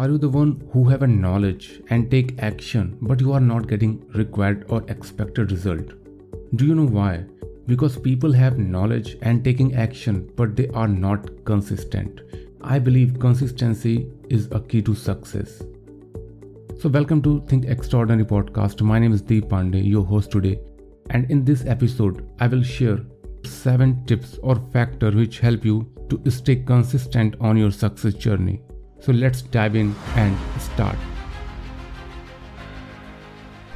Are you the one who have a knowledge and take action but you are not getting required or expected result? Do you know why? Because people have knowledge and taking action but they are not consistent. I believe consistency is a key to success. So welcome to Think Extraordinary podcast. My name is Deep Pandey, your host today. And in this episode, I will share 7 tips or factor which help you to stay consistent on your success journey. So let's dive in and start.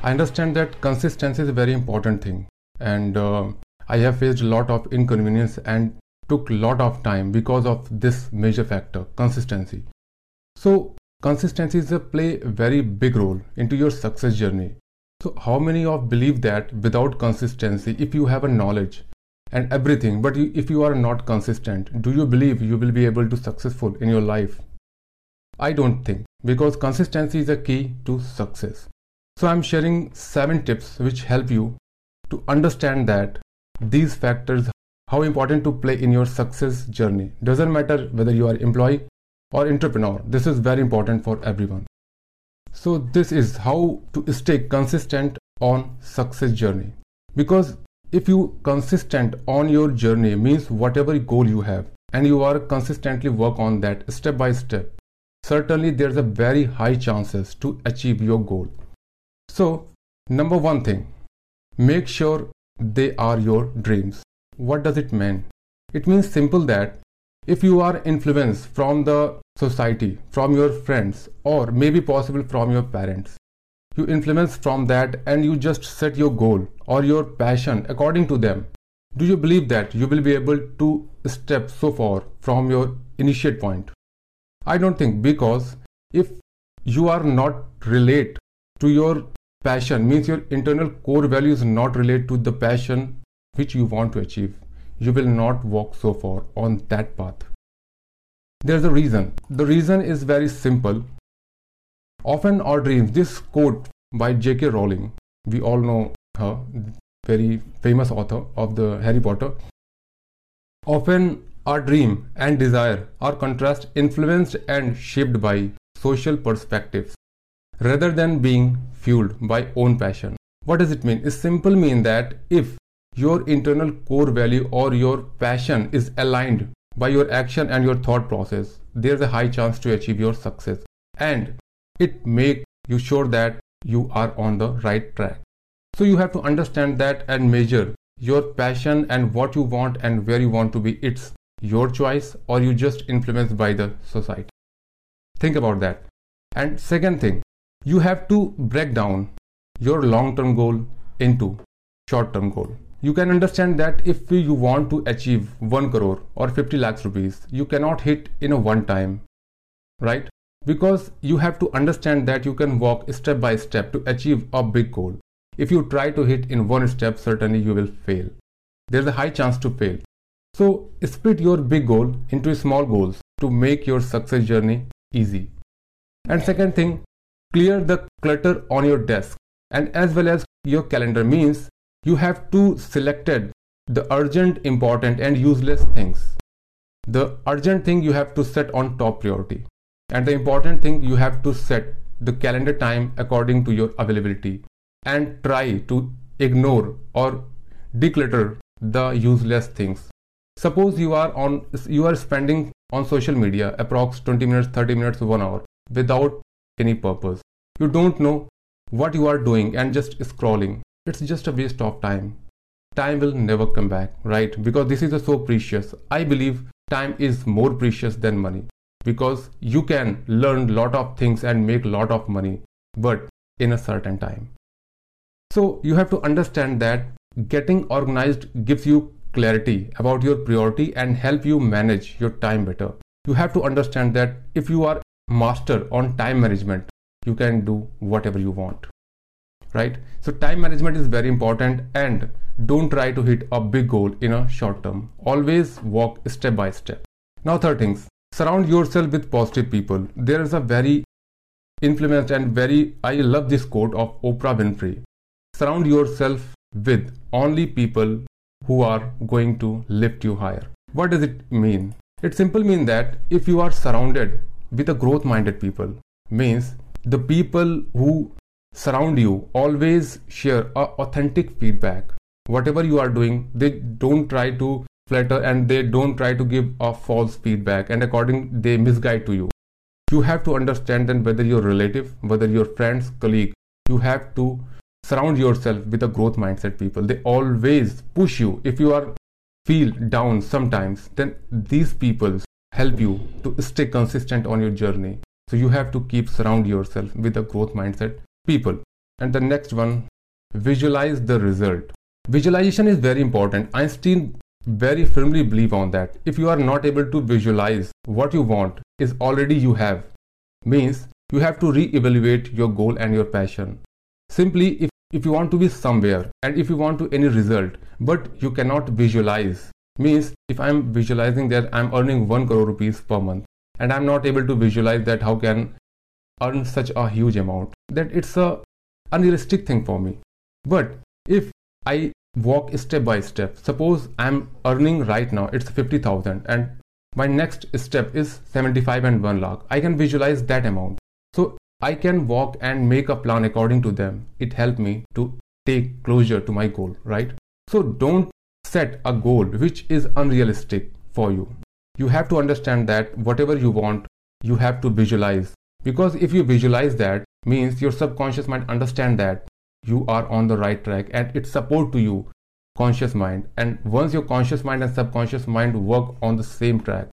I understand that consistency is a very important thing, and uh, I have faced a lot of inconvenience and took a lot of time because of this major factor consistency. So consistency is a play a very big role into your success journey. So how many of believe that without consistency, if you have a knowledge and everything, but you, if you are not consistent, do you believe you will be able to successful in your life? I don't think because consistency is a key to success. So I'm sharing 7 tips which help you to understand that these factors how important to play in your success journey. Doesn't matter whether you are employee or entrepreneur. This is very important for everyone. So this is how to stay consistent on success journey. Because if you consistent on your journey means whatever goal you have and you are consistently work on that step by step certainly there's a very high chances to achieve your goal. So, number one thing, make sure they are your dreams. What does it mean? It means simple that if you are influenced from the society, from your friends, or maybe possible from your parents, you influence from that and you just set your goal or your passion according to them. Do you believe that you will be able to step so far from your initiate point? I don't think because if you are not relate to your passion means your internal core values not relate to the passion which you want to achieve you will not walk so far on that path. There's a reason. The reason is very simple. Often our dreams this quote by jk rowling we all know her very famous author of the harry potter often our dream and desire are contrast influenced and shaped by social perspectives rather than being fueled by own passion. What does it mean? It simply means that if your internal core value or your passion is aligned by your action and your thought process, there's a high chance to achieve your success and it make you sure that you are on the right track. So you have to understand that and measure your passion and what you want and where you want to be. It's your choice or you just influenced by the society. Think about that. And second thing you have to break down your long term goal into short term goal. You can understand that if you want to achieve 1 crore or 50 lakhs rupees you cannot hit in a one time right? Because you have to understand that you can walk step by step to achieve a big goal. If you try to hit in one step certainly you will fail. There's a high chance to fail so split your big goal into small goals to make your success journey easy. And second thing, clear the clutter on your desk and as well as your calendar means you have to selected the urgent, important and useless things. The urgent thing you have to set on top priority and the important thing you have to set the calendar time according to your availability and try to ignore or declutter the useless things Suppose you are on you are spending on social media approx 20 minutes, 30 minutes, 1 hour without any purpose. You don't know what you are doing and just scrolling. It's just a waste of time. Time will never come back, right? Because this is so precious. I believe time is more precious than money because you can learn lot of things and make lot of money but in a certain time. So you have to understand that getting organized gives you clarity about your priority and help you manage your time better. You have to understand that if you are master on time management, you can do whatever you want. Right? So time management is very important and don't try to hit a big goal in a short term. Always walk step by step. Now third things, surround yourself with positive people. There is a very influenced and very I love this quote of Oprah Winfrey. Surround yourself with only people who are going to lift you higher. What does it mean? It simply means that if you are surrounded with a growth minded people, means the people who surround you always share authentic feedback whatever you are doing they don't try to flatter and they don't try to give a false feedback and according they misguide to you you have to understand then whether your relative whether your friends colleague you have to surround yourself with a growth mindset people. They always push you. If you are feel down sometimes then these people help you to stay consistent on your journey. So you have to keep surround yourself with a growth mindset people. And the next one visualize the result. Visualization is very important. Einstein very firmly believe on that. If you are not able to visualize what you want is already you have. Means you have to re-evaluate your goal and your passion. Simply if, if you want to be somewhere and if you want to any result but you cannot visualize means if i'm visualizing that i'm earning 1 crore rupees per month and i'm not able to visualize that how can earn such a huge amount that it's a unrealistic thing for me. But if i walk step by step suppose i'm earning right now it's 50000 and my next step is 75 and 1 lakh i can visualize that amount i can walk and make a plan according to them. It helped me to take closure to my goal right? So don't set a goal which is unrealistic for you. You have to understand that whatever you want you have to visualize. Because if you visualize that means your subconscious might understand that you are on the right track and it support to you conscious mind. And once your conscious mind and subconscious mind work on the same track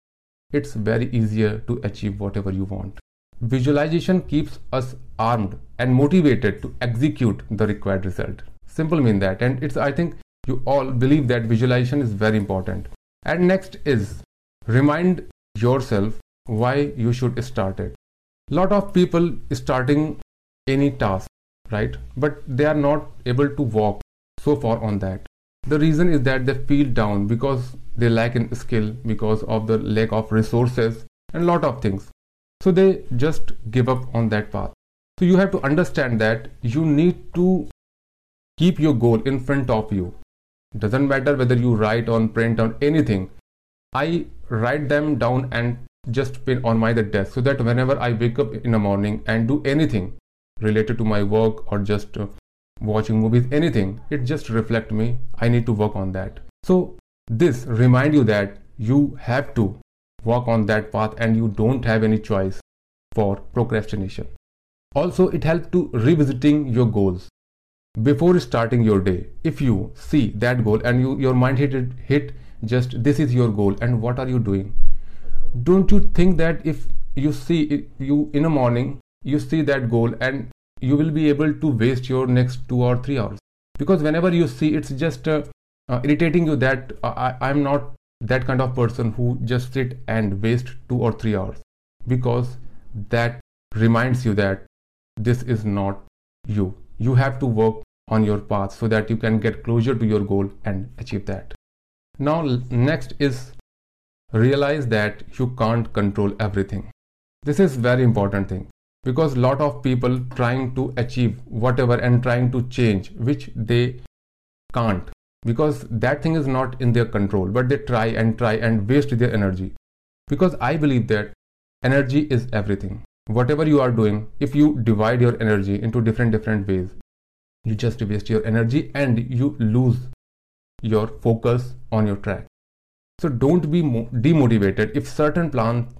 it's very easier to achieve whatever you want visualization keeps us armed and motivated to execute the required result. Simple mean that and it's i think you all believe that visualization is very important. And next is remind yourself why you should start it. Lot of people starting any task right? But they are not able to walk so far on that. The reason is that they feel down because they lack in skill because of the lack of resources and lot of things so they just give up on that path. So you have to understand that you need to keep your goal in front of you. Doesn't matter whether you write on print on anything. I write them down and just pin on my desk so that whenever i wake up in the morning and do anything related to my work or just uh, watching movies anything it just reflect me. I need to work on that. So this remind you that you have to work on that path and you don't have any choice for procrastination. Also it helps to revisiting your goals before starting your day. If you see that goal and you your mind hit it, hit just this is your goal and what are you doing? Don't you think that if you see it, you in a morning you see that goal and you will be able to waste your next two or three hours? Because whenever you see it's just uh, uh, irritating you that uh, I, am not that kind of person who just sit and waste two or three hours. Because that reminds you that this is not you. You have to work on your path so that you can get closer to your goal and achieve that. Now next is realize that you can't control everything. This is very important thing. Because lot of people trying to achieve whatever and trying to change which they can't because that thing is not in their control but they try and try and waste their energy. Because i believe that energy is everything. Whatever you are doing if you divide your energy into different different ways you just waste your energy and you lose your focus on your track. So don't be demotivated if certain plans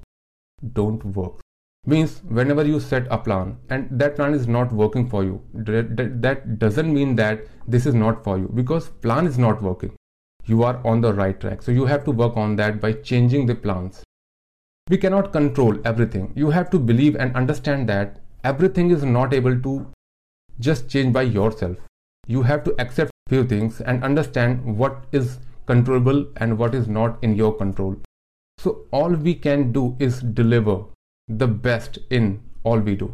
don't work. Means whenever you set a plan and that plan is not working for you that doesn't mean that this is not for you. Because plan is not working. You are on the right track. So you have to work on that by changing the plans. We cannot control everything. You have to believe and understand that everything is not able to just change by yourself. You have to accept few things and understand what is controllable and what is not in your control. So all we can do is deliver the best in all we do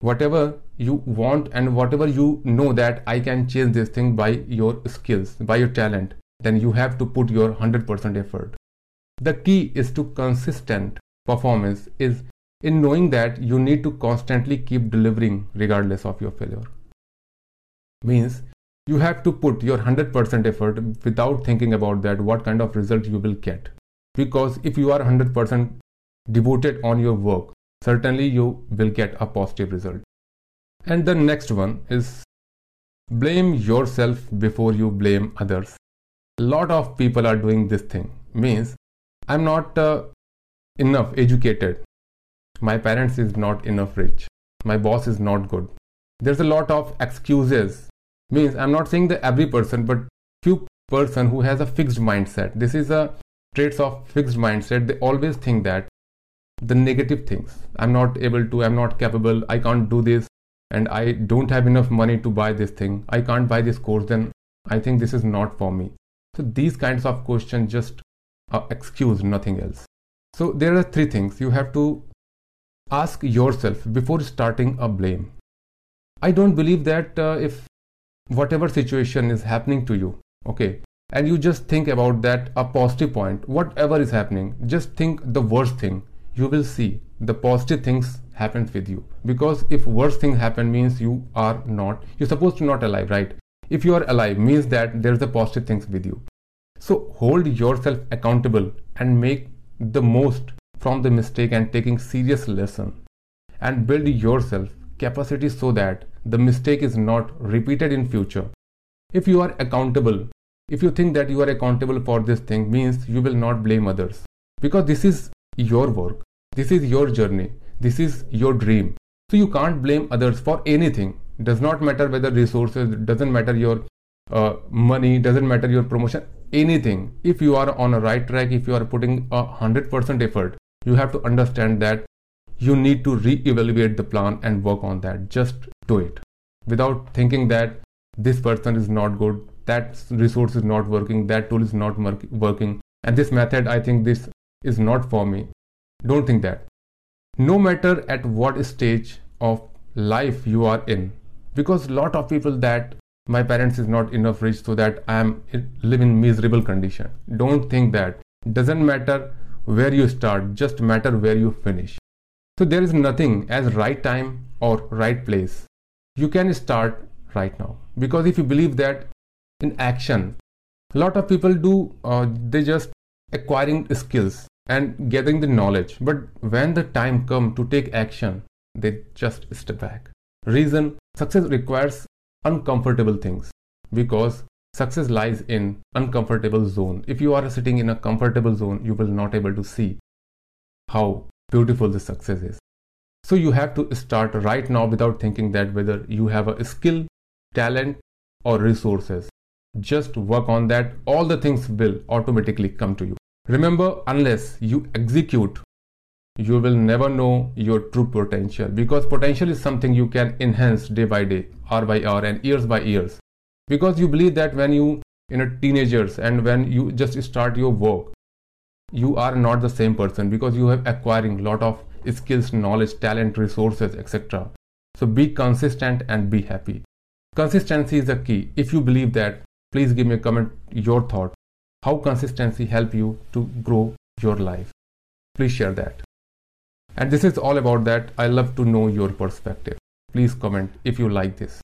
whatever you want and whatever you know that i can change this thing by your skills by your talent then you have to put your 100% effort. The key is to consistent performance is in knowing that you need to constantly keep delivering regardless of your failure. Means you have to put your 100% effort without thinking about that what kind of result you will get. Because if you are 100% devoted on your work certainly you will get a positive result. And the next one is blame yourself before you blame others. A lot of people are doing this thing. Means I'm not uh, enough educated. My parents is not enough rich. My boss is not good. There's a lot of excuses. Means I'm not saying that every person, but few person who has a fixed mindset. This is a traits of fixed mindset. They always think that the negative things. I'm not able to. I'm not capable. I can't do this and I don't have enough money to buy this thing, I can't buy this course, then I think this is not for me. So these kinds of questions just uh, excuse nothing else. So there are three things you have to ask yourself before starting a blame. I don't believe that uh, if whatever situation is happening to you, okay, and you just think about that a positive point, whatever is happening, just think the worst thing, you will see the positive things happens with you. Because if worst thing happen means you are not you're supposed to not alive right? If you are alive means that there's a positive things with you. So hold yourself accountable and make the most from the mistake and taking serious lesson. And build yourself capacity so that the mistake is not repeated in future. If you are accountable if you think that you are accountable for this thing means you will not blame others. Because this is your work this is your journey. This is your dream. So you can't blame others for anything. Does not matter whether resources doesn't matter your uh, money doesn't matter your promotion anything. If you are on a right track if you are putting a 100% effort you have to understand that you need to re-evaluate the plan and work on that. Just do it. Without thinking that this person is not good that resource is not working that tool is not working. And this method i think this is not for me don't think that. No matter at what stage of life you are in because lot of people that my parents is not enough rich so that i am live in miserable condition. Don't think that. Doesn't matter where you start just matter where you finish. So there is nothing as right time or right place you can start right now. Because if you believe that in action a lot of people do uh, they just acquiring skills and gathering the knowledge. But when the time come to take action, they just step back. Reason success requires uncomfortable things because success lies in uncomfortable zone. If you are sitting in a comfortable zone, you will not able to see how beautiful the success is. So you have to start right now without thinking that whether you have a skill, talent or resources. Just work on that. All the things will automatically come to you. Remember, unless you execute, you will never know your true potential because potential is something you can enhance day by day, hour by hour, and years by years. Because you believe that when you in a teenagers and when you just start your work, you are not the same person because you have acquiring lot of skills, knowledge, talent, resources, etc. So be consistent and be happy. Consistency is the key. If you believe that, please give me a comment your thought how consistency help you to grow your life? Please share that. And this is all about that. I love to know your perspective. Please comment if you like this